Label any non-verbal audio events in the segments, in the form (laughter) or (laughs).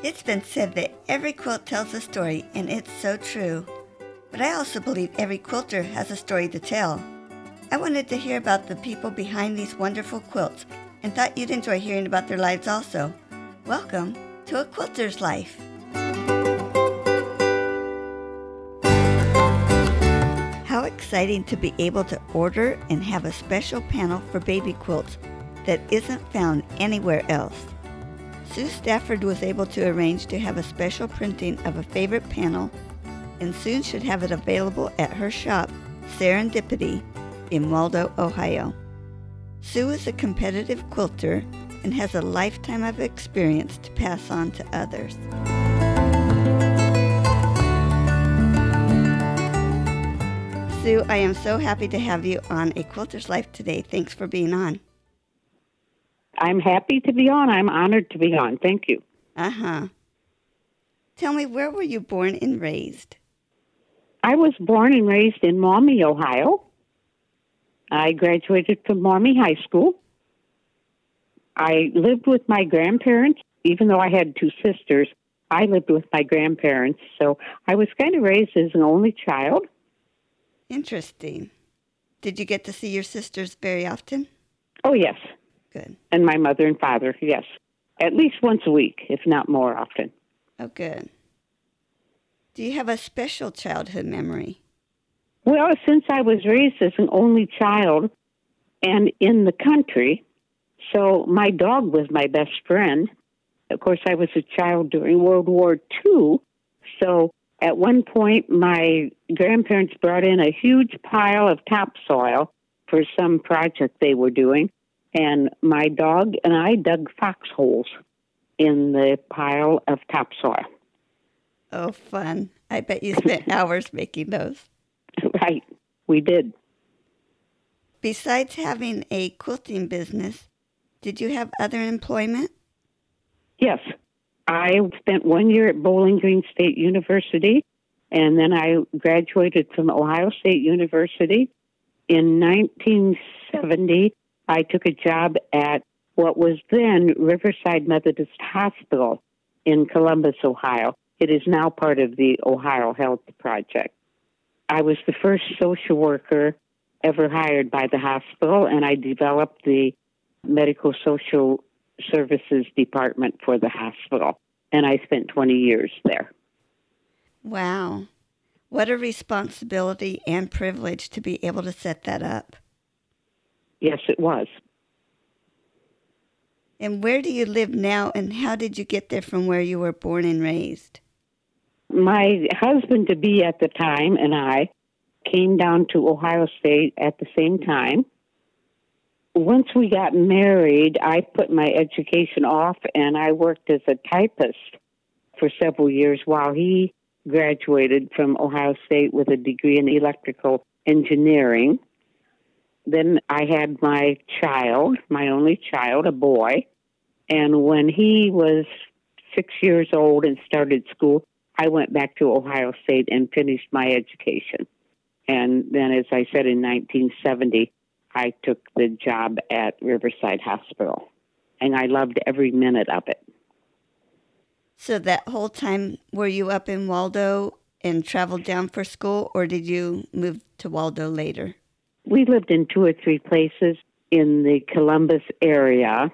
It's been said that every quilt tells a story, and it's so true. But I also believe every quilter has a story to tell. I wanted to hear about the people behind these wonderful quilts and thought you'd enjoy hearing about their lives also. Welcome to A Quilter's Life. How exciting to be able to order and have a special panel for baby quilts that isn't found anywhere else. Sue Stafford was able to arrange to have a special printing of a favorite panel and soon should have it available at her shop, Serendipitee, in Waldo, Ohio. Sue is a competitive quilter and has a lifetime of experience to pass on to others. Sue, I am so happy to have you on A Quilter's Life today. Thanks for being on. I'm happy to be on. I'm honored to be on. Thank you. Uh huh. Tell me, where were you born and raised? I was born and raised in Maumee, Ohio. I graduated from Maumee High School. I lived with my grandparents, even though I had two sisters. I lived with my grandparents, so I was kind of raised as an only child. Interesting. Did you get to see your sisters very often? Oh, yes. Good. And my mother and father, yes. At least once a week, if not more often. Oh, good. Do you have a special childhood memory? Well, since I was raised as an only child and in the country, so my dog was my best friend. Of course, I was a child during World War II, so at one point my grandparents brought in a huge pile of topsoil for some project they were doing, and my dog and I dug foxholes in the pile of topsoil. Oh, fun. I bet you spent (laughs) hours making those. Right, we did. Besides having a quilting business, did you have other employment? Yes. I spent one year at Bowling Green State University, and then I graduated from Ohio State University. In 1970, I took a job at what was then Riverside Methodist Hospital in Columbus, Ohio. It is now part of the Ohio Health Project. I was the first social worker ever hired by the hospital, and I developed the medical social services department for the hospital. And I spent 20 years there. Wow. What a responsibility and privilege to be able to set that up. Yes, it was. And where do you live now, and how did you get there from where you were born and raised? My husband to be at the time and I came down to Ohio State at the same time. Once we got married, I put my education off and I worked as a typist for several years while he graduated from Ohio State with a degree in electrical engineering. Then I had my child, my only child, a boy. And when he was six years old and started school, I went back to Ohio State and finished my education. And then, as I said, in 1970, I took the job at Riverside Hospital. And I loved every minute of it. So, that whole time, were you up in Waldo and traveled down for school, or did you move to Waldo later? We lived in two or three places in the Columbus area.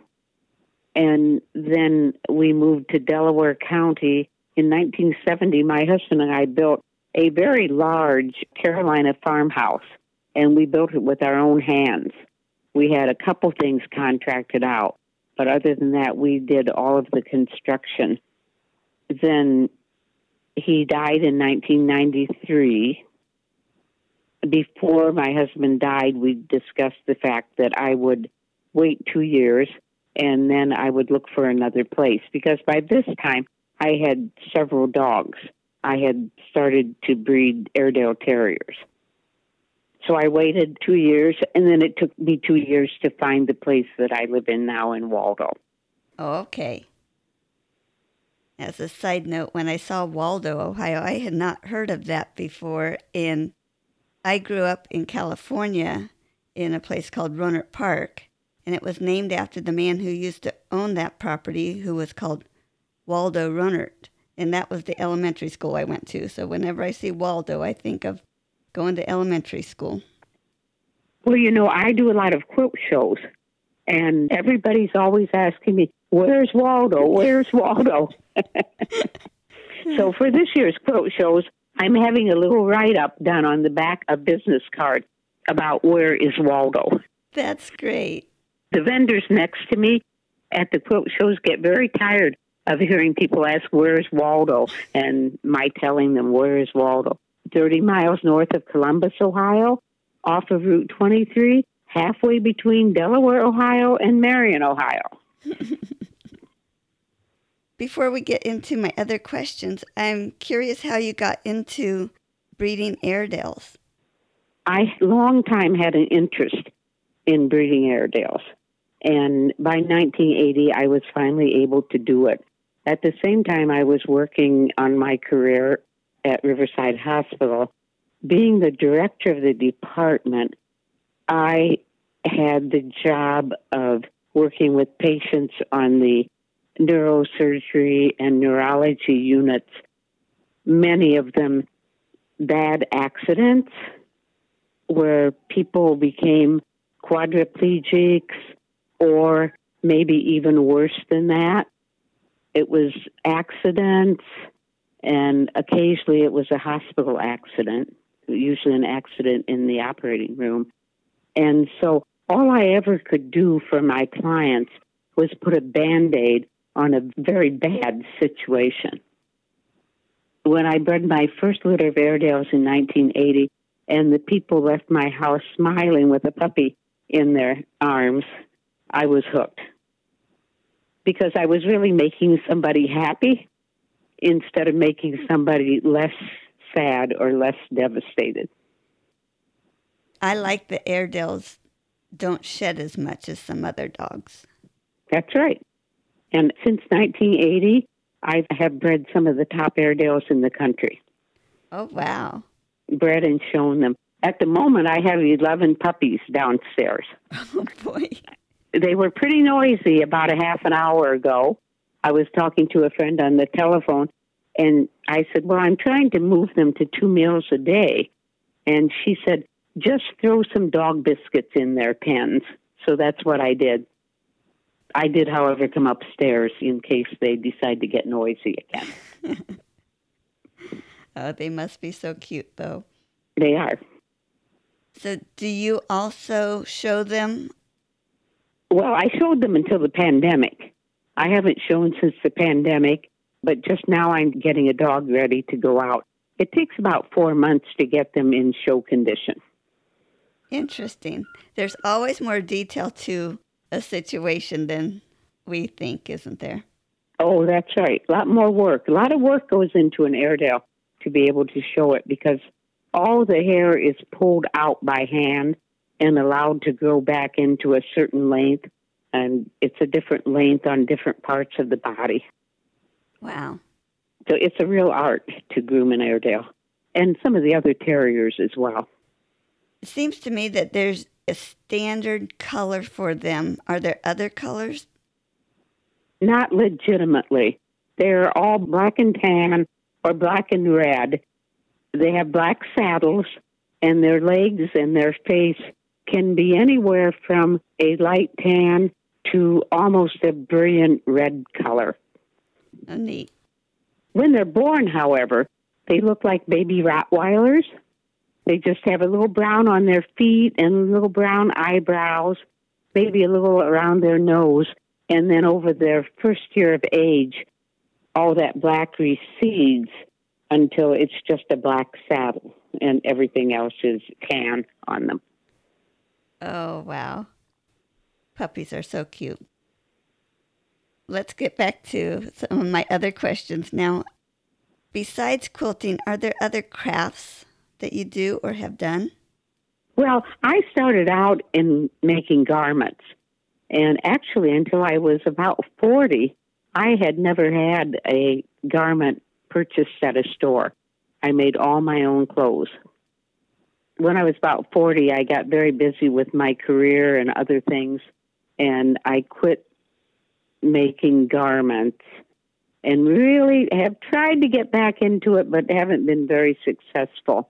And then we moved to Delaware County. In 1970, my husband and I built a very large Carolina farmhouse, and we built it with our own hands. We had a couple things contracted out, but other than that, we did all of the construction. Then he died in 1993. Before my husband died, we discussed the fact that I would wait two years and then I would look for another place because by this time I had several dogs. I had started to breed Airedale Terriers. So I waited two years, and then it took me two years to find the place that I live in now in Waldo. Okay. As a side note, when I saw Waldo, Ohio, I had not heard of that before. And I grew up in California in a place called Rohnert Park, and it was named after the man who used to own that property, who was called Waldo Rohnert, and that was the elementary school I went to. So whenever I see Waldo, I think of going to elementary school. Well, you know, I do a lot of quilt shows, and everybody's always asking me, Where's Waldo? Where's Waldo? (laughs) so for this year's quilt shows, I'm having a little write up done on the back of business card about where is Waldo. That's great. The vendors next to me at the quilt shows get very tired of hearing people ask, Where's Waldo? and my telling them, Where is Waldo? 30 miles north of Columbus, Ohio, off of Route 23, halfway between Delaware, Ohio, and Marion, Ohio. (laughs) Before we get into my other questions, I'm curious how you got into breeding Airedales. I long time had an interest in breeding Airedales. And by 1980, I was finally able to do it. At the same time, I was working on my career at Riverside Hospital. Being the director of the department, I had the job of working with patients on the neurosurgery and neurology units, many of them bad accidents where people became quadriplegics or maybe even worse than that. It was accidents, and occasionally it was a hospital accident, usually an accident in the operating room. And so all I ever could do for my clients was put a band aid on a very bad situation. When I bred my first litter of Airedales in 1980, and the people left my house smiling with a puppy in their arms, I was hooked. Because I was really making somebody happy instead of making somebody less sad or less devastated. I like the Airedales don't shed as much as some other dogs. That's right. And since 1980, I have bred some of the top Airedales in the country. Oh, wow. Bred and shown them. At the moment, I have 11 puppies downstairs. (laughs) Oh, boy. They were pretty noisy about a half an hour ago. I was talking to a friend on the telephone, and I said, Well, I'm trying to move them to two meals a day. And she said, Just throw some dog biscuits in their pens. So that's what I did. I did, however, come upstairs in case they decide to get noisy again. (laughs) (laughs) oh, they must be so cute, though. They are. So, do you also show them? Well, I showed them until the pandemic. I haven't shown since the pandemic, but just now I'm getting a dog ready to go out. It takes about four months to get them in show condition. Interesting. There's always more detail to a situation than we think, isn't there? Oh, that's right. A lot more work. A lot of work goes into an Airedale to be able to show it because all the hair is pulled out by hand and allowed to grow back into a certain length. And it's a different length on different parts of the body. Wow. So it's a real art to groom an Airedale and some of the other terriers as well. It seems to me that there's a standard color for them. Are there other colors? Not legitimately. They're all black and tan or black and red. They have black saddles, and their legs and their face can be anywhere from a light tan to almost a brilliant red color. Oh, neat. When they're born, however, they look like baby Rottweilers they just have a little brown on their feet and little brown eyebrows, maybe a little around their nose. And then over their first year of age, all that black recedes until it's just a black saddle and everything else is tan on them. Oh, wow. Puppies are so cute. Let's get back to some of my other questions now. Besides quilting, are there other crafts that you do or have done? Well, I started out in making garments. And actually, until I was about 40, I had never had a garment purchased at a store. I made all my own clothes. When I was about 40, I got very busy with my career and other things, and I quit making garments. and really have tried to get back into it, but haven't been very successful.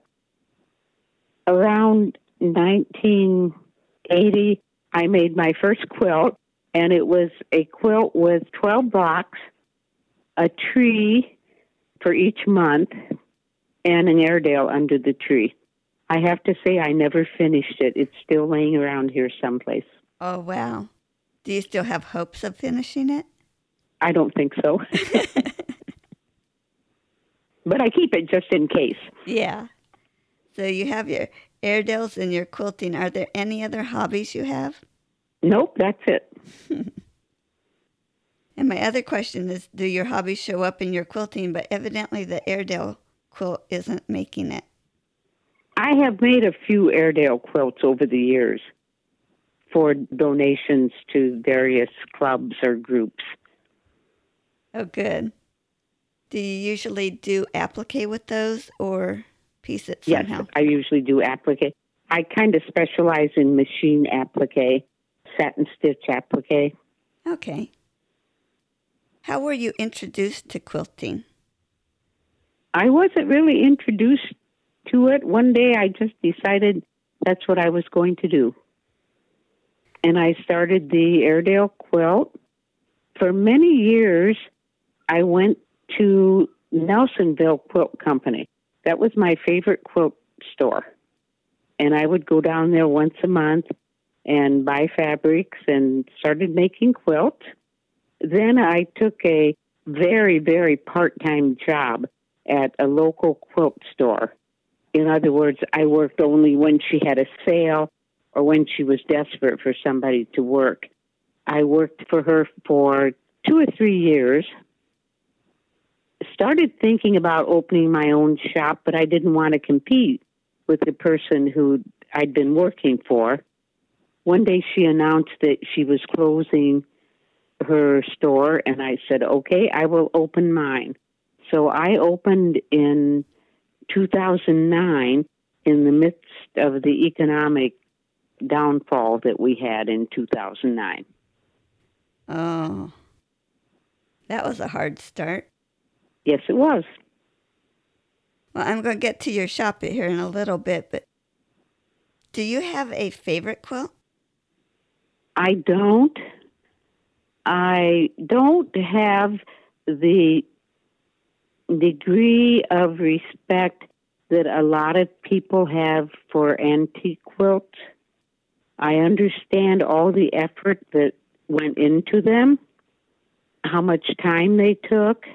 Around 1980, I made my first quilt, and it was a quilt with 12 blocks, a tree for each month, and an Airedale under the tree. I have to say, I never finished it. It's still laying around here someplace. Oh, wow. Do you still have hopes of finishing it? I don't think so. (laughs) (laughs) but I keep it just in case. Yeah. So you have your Airedales and your quilting. Are there any other hobbies you have? Nope, that's it. (laughs) and my other question is do your hobbies show up in your quilting? But evidently the Airedale quilt isn't making it. I have made a few Airedale quilts over the years for donations to various clubs or groups. Oh, good. Do you usually do applique with those or piece it somehow? Yes, I usually do applique. I kind of specialize in machine applique, satin stitch applique. Okay. How were you introduced to quilting? I wasn't really introduced to it. One day I just decided that's what I was going to do. And I started the Airedale quilt. For many years, I went to Nelsonville Quilt Company. That was my favorite quilt store. And I would go down there once a month and buy fabrics and started making quilts. Then I took a very, very part time job at a local quilt store. In other words, I worked only when she had a sale or when she was desperate for somebody to work. I worked for her for two or three years. Started thinking about opening my own shop, but I didn't want to compete with the person who I'd been working for. One day she announced that she was closing her store, and I said, okay, I will open mine. So I opened in 2009 in the midst of the economic downfall that we had in 2009. Oh, that was a hard start. Yes, it was. Well, I'm going to get to your shop here in a little bit, but do you have a favorite quilt? I don't. I don't have the degree of respect that a lot of people have for antique quilts. I understand all the effort that went into them, how much time they took,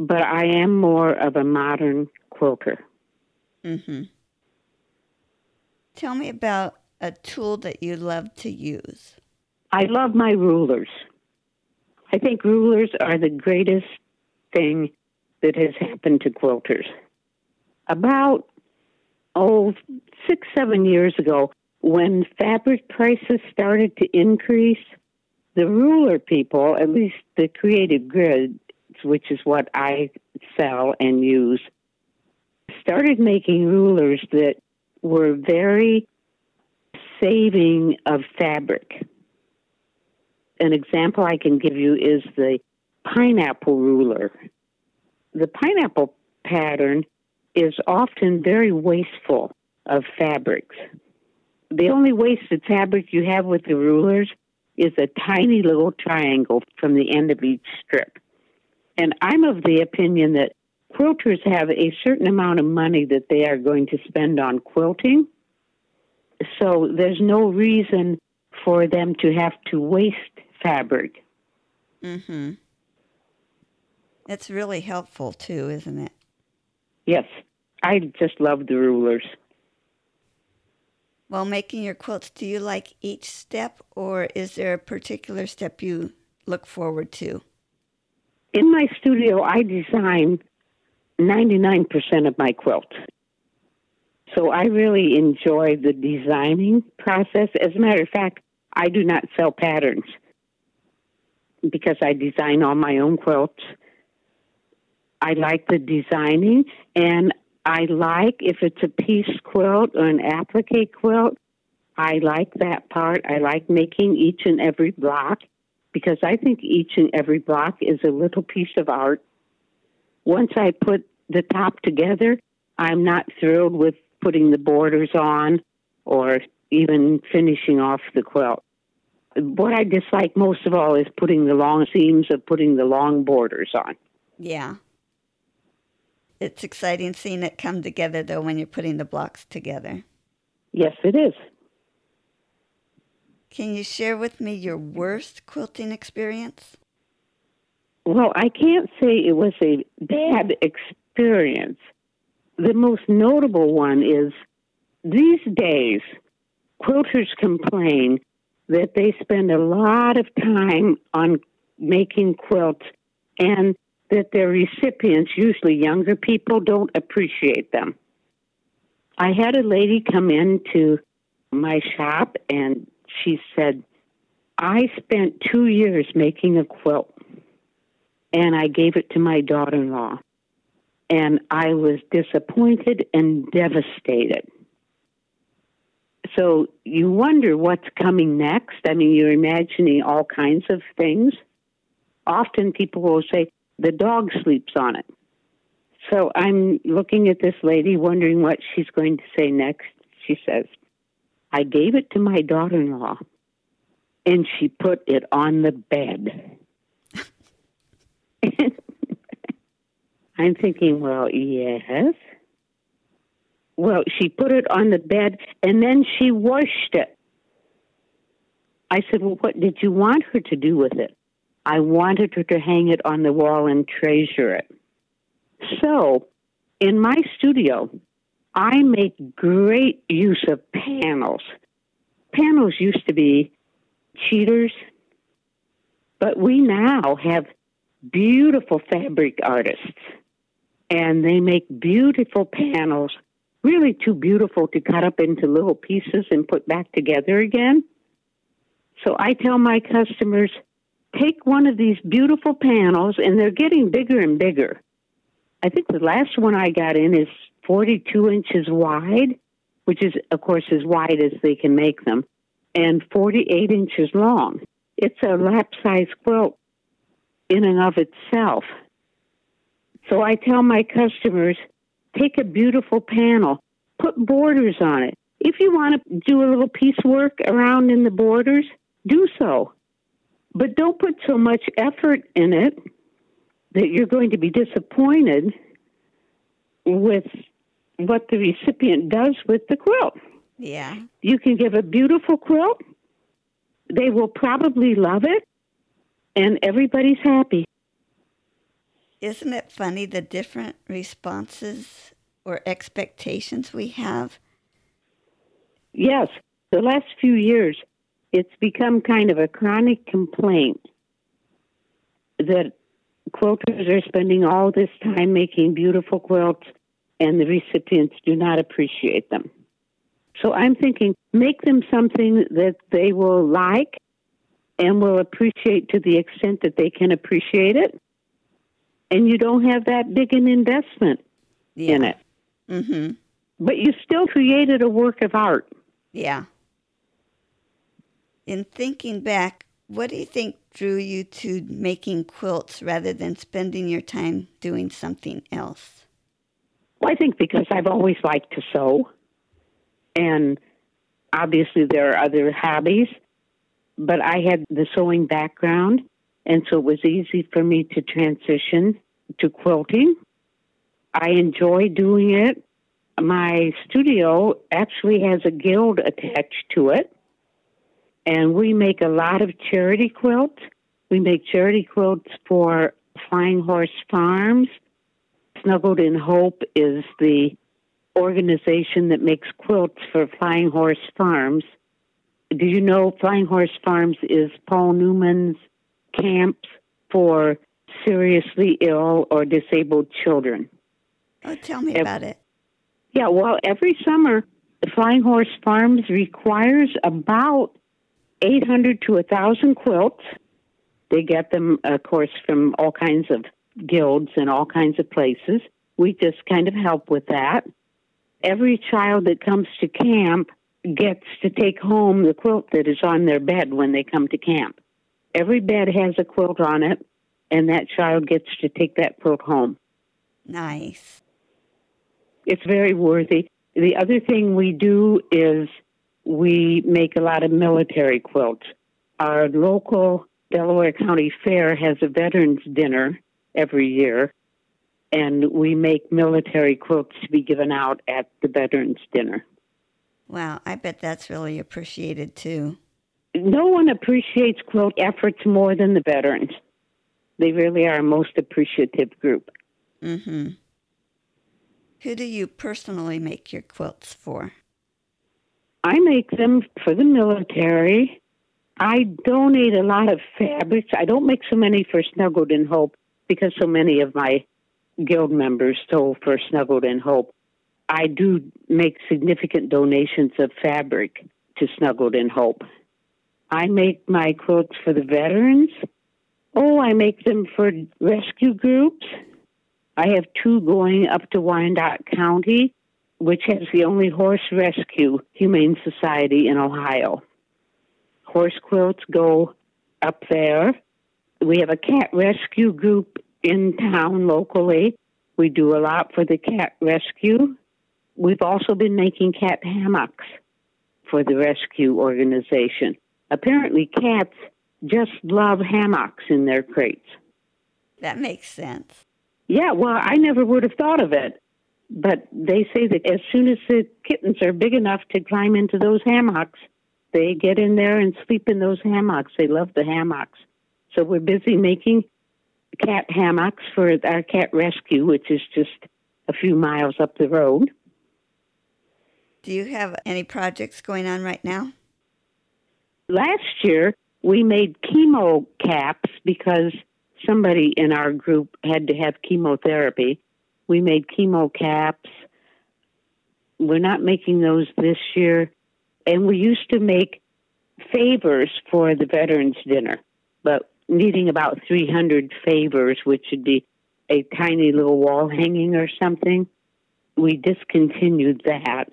but I am more of a modern quilter. Mm-hmm. Tell me about a tool that you love to use. I love my rulers. I think rulers are the greatest thing that has happened to quilters. About, oh, six, seven years ago, when fabric prices started to increase, the ruler people, at least the creative grids, which is what I sell and use, started making rulers that were very saving of fabric. An example I can give you is the pineapple ruler the pineapple pattern is often very wasteful of fabrics. The only wasted fabric you have with the rulers is a tiny little triangle from the end of each strip. And I'm of the opinion that quilters have a certain amount of money that they are going to spend on quilting. So there's no reason for them to have to waste fabric. Mm Mhm. It's really helpful too, isn't it? Yes. I just love the rulers. While making your quilts, do you like each step or is there a particular step you look forward to? In my studio, I design 99% of my quilts. So I really enjoy the designing process. As a matter of fact, I do not sell patterns because I design all my own quilts I like the designing, and I like if it's a piece quilt or an applique quilt. I like that part. I like making each and every block because I think each and every block is a little piece of art. Once I put the top together, I'm not thrilled with putting the borders on or even finishing off the quilt. What I dislike most of all is putting the long seams of putting the long borders on. Yeah. It's exciting seeing it come together though when you're putting the blocks together. Yes, it is. Can you share with me your worst quilting experience? Well, I can't say it was a bad experience. The most notable one is these days, quilters complain that they spend a lot of time on making quilts and that their recipients, usually younger people, don't appreciate them. I had a lady come into my shop and she said, I spent two years making a quilt and I gave it to my daughter in law. And I was disappointed and devastated. So you wonder what's coming next. I mean, you're imagining all kinds of things. Often people will say, the dog sleeps on it. So I'm looking at this lady, wondering what she's going to say next. She says, I gave it to my daughter in law, and she put it on the bed. (laughs) I'm thinking, well, yes. Well, she put it on the bed and then she washed it. I said, Well, what did you want her to do with it? I wanted her to hang it on the wall and treasure it. So, in my studio, I make great use of panels. Panels used to be cheaters, but we now have beautiful fabric artists, and they make beautiful panels, really too beautiful to cut up into little pieces and put back together again. So I tell my customers, take one of these beautiful panels, and they're getting bigger and bigger. I think the last one I got in is 42 inches wide, which is, of course, as wide as they can make them, and 48 inches long. It's a lap size quilt in and of itself. So I tell my customers take a beautiful panel, put borders on it. If you want to do a little piecework around in the borders, do so. But don't put so much effort in it that you're going to be disappointed with what the recipient does with the quilt. Yeah. You can give a beautiful quilt. They will probably love it, and everybody's happy. Isn't it funny the different responses or expectations we have? Yes. The last few years, it's become kind of a chronic complaint that quilters are spending all this time making beautiful quilts and the recipients do not appreciate them. So I'm thinking make them something that they will like and will appreciate to the extent that they can appreciate it. And you don't have that big an investment yeah. in it. Mm-hmm. But you still created a work of art. Yeah. In thinking back, what do you think drew you to making quilts rather than spending your time doing something else? Well, I think because I've always liked to sew, and obviously there are other hobbies, but I had the sewing background, and so it was easy for me to transition to quilting. I enjoy doing it. My studio actually has a guild attached to it, and we make a lot of charity quilts. We make charity quilts for Flying Horse Farms. Snuggled in Hope is the organization that makes quilts for Flying Horse Farms. Do you know Flying Horse Farms is Paul Newman's camps for seriously ill or disabled children? Oh, tell me about it. Yeah, well, every summer, Flying Horse Farms requires about 800 to 1,000 quilts. They get them, of course, from all kinds of guilds and all kinds of places. We just kind of help with that. Every child that comes to camp gets to take home the quilt that is on their bed when they come to camp. Every bed has a quilt on it, and that child gets to take that quilt home. Nice. It's very worthy. The other thing we do is we make a lot of military quilts. Our local Delaware County Fair has a veterans dinner every year, and we make military quilts to be given out at the veterans dinner. Wow, I bet that's really appreciated too. No one appreciates quilt efforts more than the veterans. They really are a most appreciative group. Mm-hmm. Who do you personally make your quilts for? I make them for the military. I donate a lot of fabrics. I don't make so many for Snuggled in Hope because so many of my guild members stole for Snuggled in Hope. I do make significant donations of fabric to Snuggled in Hope. I make my quilts for the veterans. Oh, I make them for rescue groups. I have two going up to Wyandot County, which has the only horse rescue humane society in Ohio. Horse quilts go up there. We have a cat rescue group in town locally. We do a lot for the cat rescue. We've also been making cat hammocks for the rescue organization. Apparently, cats just love hammocks in their crates. That makes sense. Yeah, well, I never would have thought of it. But they say that as soon as the kittens are big enough to climb into those hammocks, they get in there and sleep in those hammocks. They love the hammocks. So we're busy making cat hammocks for our cat rescue, which is just a few miles up the road. Do you have any projects going on right now? Last year, we made chemo caps because somebody in our group had to have chemotherapy. We made chemo caps. We're not making those this year. And we used to make favors for the Veterans Dinner, but needing about 300 favors, which would be a tiny little wall hanging or something, we discontinued that.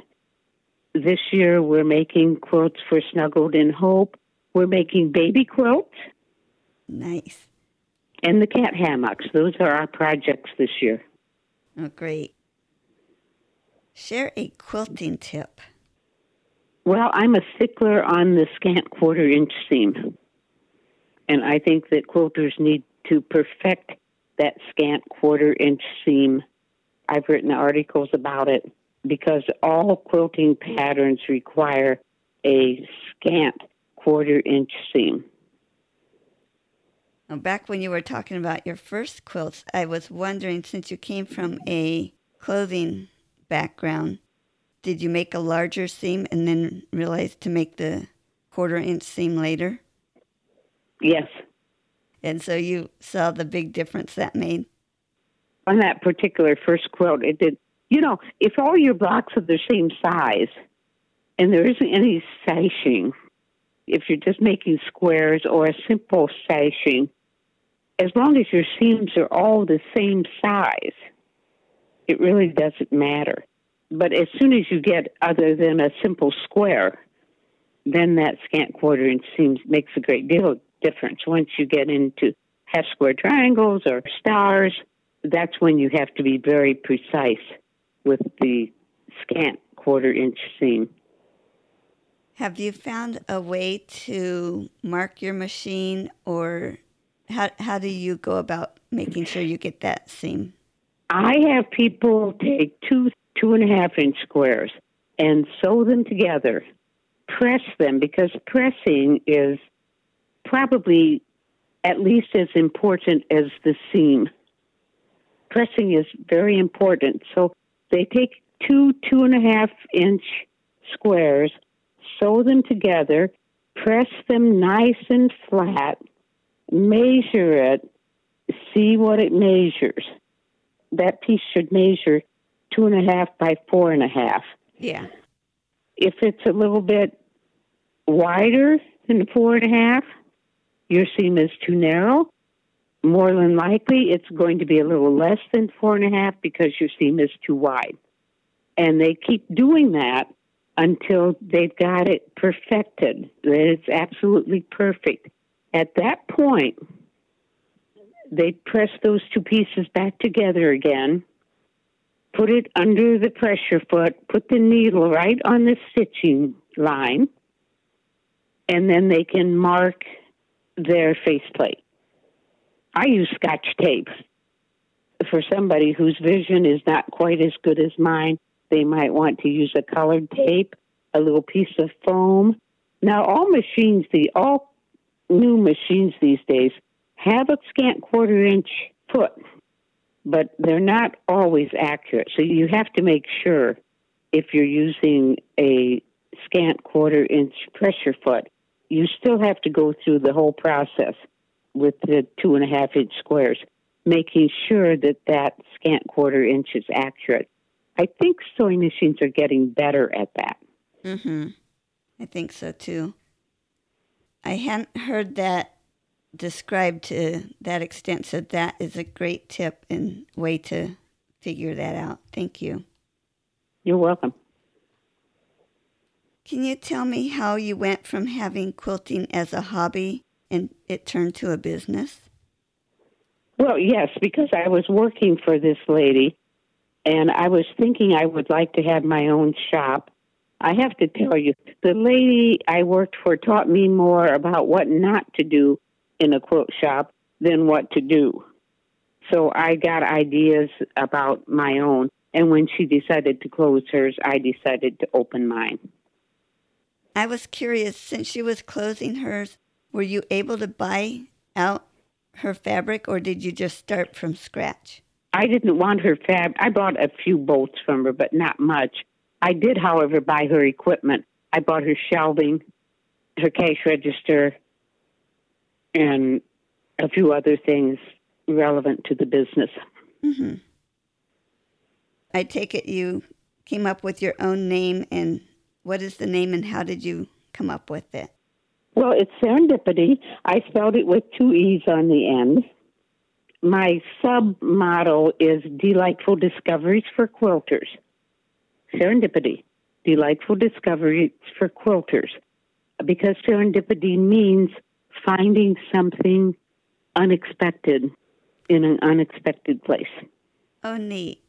This year we're making quilts for Snuggled in Hope. We're making baby quilts. Nice. And the cat hammocks. Those are our projects this year. Oh, great. Share a quilting tip. Well, I'm a stickler on the scant quarter inch seam. And I think that quilters need to perfect that scant quarter inch seam. I've written articles about it because all quilting patterns require a scant quarter inch seam. Now, back when you were talking about your first quilts, I was wondering since you came from a clothing background, did you make a larger seam and then realize to make the quarter inch seam later? Yes. And so you saw the big difference that made? On that particular first quilt, it did. You know, if all your blocks are the same size and there isn't any sashing, if you're just making squares or a simple sashing, as long as your seams are all the same size, it really doesn't matter. But as soon as you get other than a simple square, then that scant quarter inch seam makes a great deal difference. Once you get into half square triangles or stars, that's when you have to be very precise with the scant quarter inch seam. Have you found a way to mark your machine or how, how do you go about making sure you get that seam? I have people take two two and a half inch squares and sew them together, press them because pressing is probably at least as important as the seam. Pressing is very important. So they take two two and a half inch squares, sew them together, press them nice and flat, measure it, see what it measures. That piece should measure two and a half by four and a half. Yeah. If it's a little bit wider than four and a half, your seam is too narrow. More than likely, it's going to be a little less than four and a half because your seam is too wide. And they keep doing that until they've got it perfected, that it's absolutely perfect At that point, they press those two pieces back together again, put it under the pressure foot, put the needle right on the stitching line, and then they can mark their faceplate. I use scotch tape. For somebody whose vision is not quite as good as mine, they might want to use a colored tape, a little piece of foam. Now, all machines, the all new machines these days have a scant quarter inch foot, but they're not always accurate. So you have to make sure if you're using a scant quarter inch pressure foot, you still have to go through the whole process with the two and a half inch squares, making sure that that scant quarter inch is accurate. I think sewing machines are getting better at that. Mm-hmm. I think so too. I hadn't heard that described to that extent, so that is a great tip and way to figure that out. Thank you. You're welcome. Can you tell me how you went from having quilting as a hobby and it turned to a business? Well, yes, because I was working for this lady and I was thinking I would like to have my own shop. I have to tell you, the lady I worked for taught me more about what not to do in a quilt shop than what to do. So I got ideas about my own. And when she decided to close hers, I decided to open mine. I was curious, since she was closing hers, were you able to buy out her fabric or did you just start from scratch? I didn't want her fab. I bought a few bolts from her, but not much. I did, however, buy her equipment. I bought her shelving, her cash register, and a few other things relevant to the business. Mm-hmm. I take it you came up with your own name, and what is the name, and how did you come up with it? Well, it's Serendipitee. I spelled it with two E's on the end. My sub motto is Delightful Discoveries for Quilters. Serendipitee, Delightful Discoveries for Quilters. Because serendipity means finding something unexpected in an unexpected place. Oh, neat.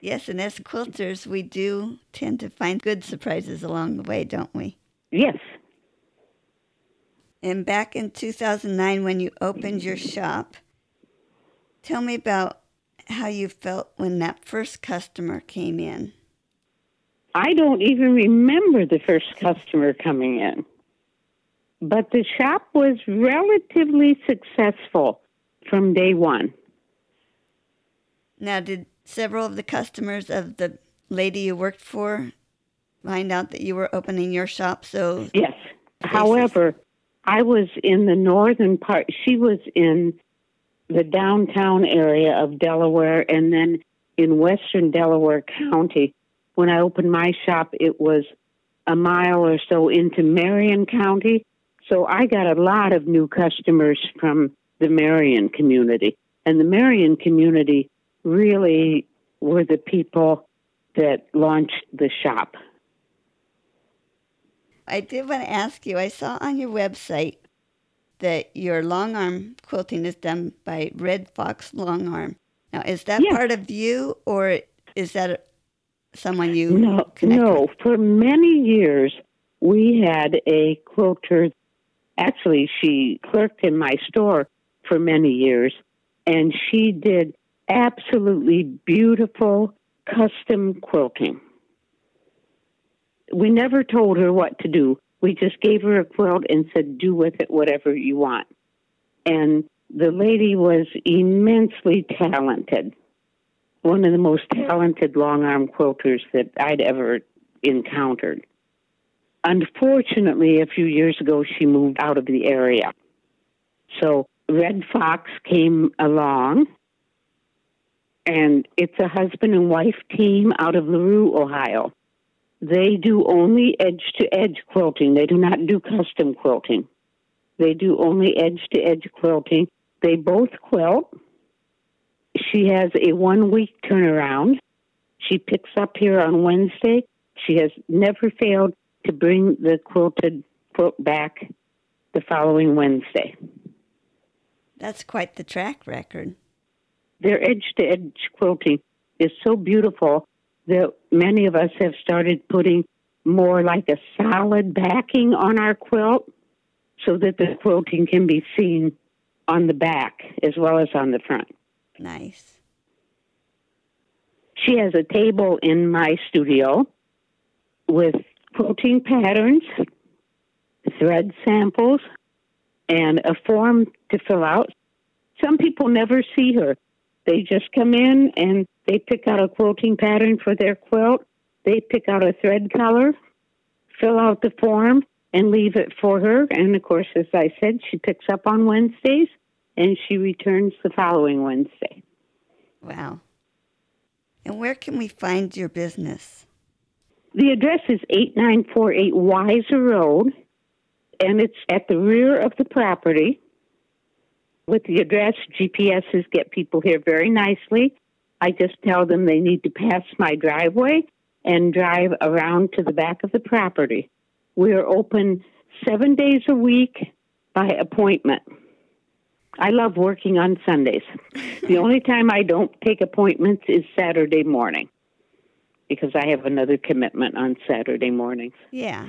Yes, and as quilters, we do tend to find good surprises along the way, don't we? Yes. And back in 2009, when you opened your shop, tell me about how you felt when that first customer came in. I don't even remember the first customer coming in but the shop was relatively successful from day one. Now, did several of the customers of the lady you worked for find out that you were opening your shop? So yes. However, I was in the northern part. She was in the downtown area of Delaware, and then in western Delaware County. When I opened my shop, it was a mile or so into Marion County, so I got a lot of new customers from the Marion community. And the Marion community really were the people that launched the shop. I did want to ask you I saw on your website that your long arm quilting is done by Red Fox Long Arm. Now, is that yes. part of you or is that someone you No, no. With? For many years, we had a quilter Actually, she clerked in my store for many years, and she did absolutely beautiful custom quilting. We never told her what to do. We just gave her a quilt and said, do with it whatever you want. And the lady was immensely talented. One of the most talented long arm quilters that I'd ever encountered. Unfortunately, a few years ago, she moved out of the area. So Red Fox came along, and it's a husband and wife team out of LaRue, Ohio. They do only edge to edge quilting, they do not do custom quilting. They do only edge to edge quilting. They both quilt. She has a one week turnaround. She picks up here on Wednesday. She has never failed to bring the quilted quilt back the following Wednesday. That's quite the track record. Their edge to edge quilting is so beautiful that many of us have started putting more like a solid backing on our quilt so that the quilting can be seen on the back as well as on the front. Nice. She has a table in my studio with quilting patterns, thread samples, and a form to fill out. Some people never see her. They just come in and they pick out a quilting pattern for their quilt. They pick out a thread color, fill out the form, and leave it for her. And of course, as I said, she picks up on Wednesdays and she returns the following Wednesday. Wow. And where can we find your business? The address is 8948 Wiser Road, and it's at the rear of the property. With the address, GPSs get people here very nicely. I just tell them they need to pass my driveway and drive around to the back of the property. We are open seven days a week by appointment. I love working on Sundays. the (laughs) only time I don't take appointments is Saturday morning because I have another commitment on Saturday mornings. Yeah.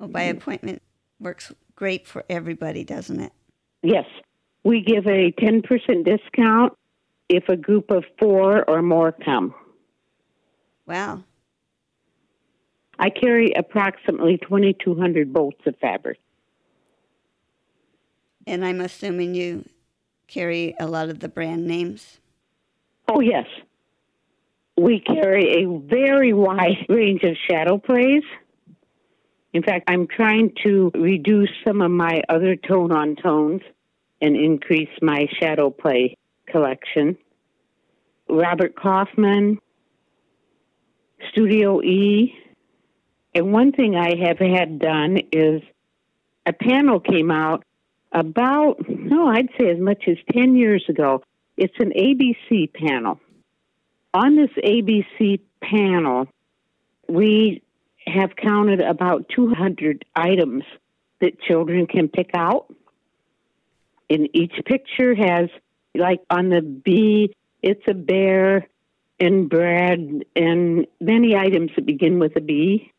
Well, by mm. appointment works great for everybody, doesn't it? Yes. We give a 10% discount if a group of four or more come. Wow. I carry approximately 2,200 bolts of fabric. And I'm assuming you carry a lot of the brand names? Oh, yes. We carry a very wide (laughs) range of shadow plays. In fact, I'm trying to reduce some of my other tone on tones and increase my shadow play collection. Robert Kaufman, Studio E. And one thing I have had done is a panel came out about, no, I'd say as much as 10 years ago. It's an ABC panel. On this ABC panel, we have counted about 200 items that children can pick out. And each picture has, like on the B, it's a bear and bread and many items that begin with a B.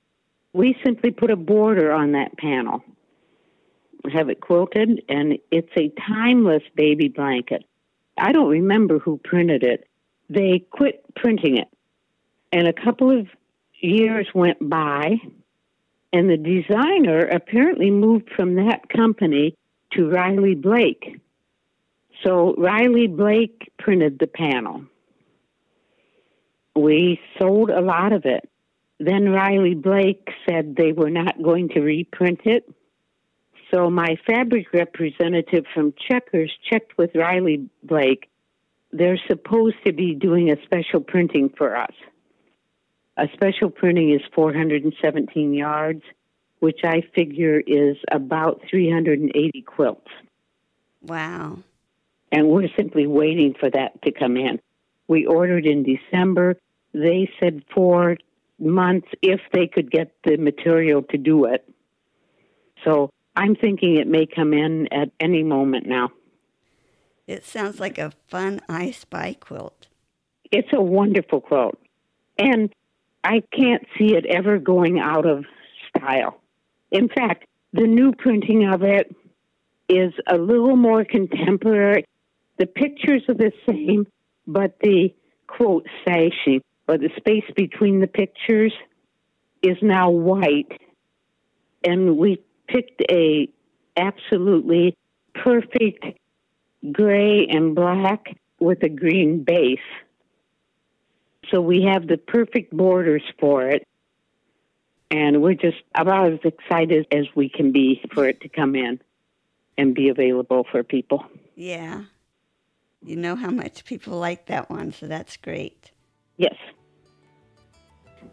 We simply put a border on that panel, have it quilted, and it's a timeless baby blanket. I don't remember who printed it. They quit printing it. And a couple of years went by, and the designer apparently moved from that company to Riley Blake. So Riley Blake printed the panel. We sold a lot of it. Then Riley Blake said they were not going to reprint it. So my fabric representative from Checkers checked with Riley Blake. They're supposed to be doing a special printing for us. A special printing is 417 yards, which I figure is about 380 quilts. Wow. And we're simply waiting for that to come in. We ordered in December. They said four months if they could get the material to do it. So I'm thinking it may come in at any moment now. It sounds like a fun I Spy quilt. It's a wonderful quilt. And I can't see it ever going out of style. In fact, the new printing of it is a little more contemporary. The pictures are the same, but the quote sashing or the space between the pictures is now white. And we picked a absolutely perfect gray and black with a green base. So we have the perfect borders for it. And we're just about as excited as we can be for it to come in and be available for people. Yeah. You know how much people like that one, so that's great. Yes.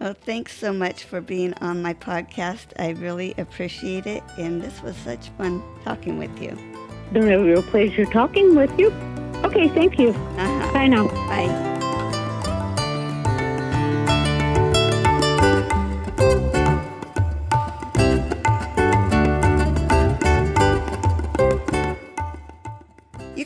Well, thanks so much for being on my podcast. I really appreciate it, and this was such fun talking with you. It's been a real pleasure talking with you. Okay, thank you. Uh-huh. Bye now. Bye.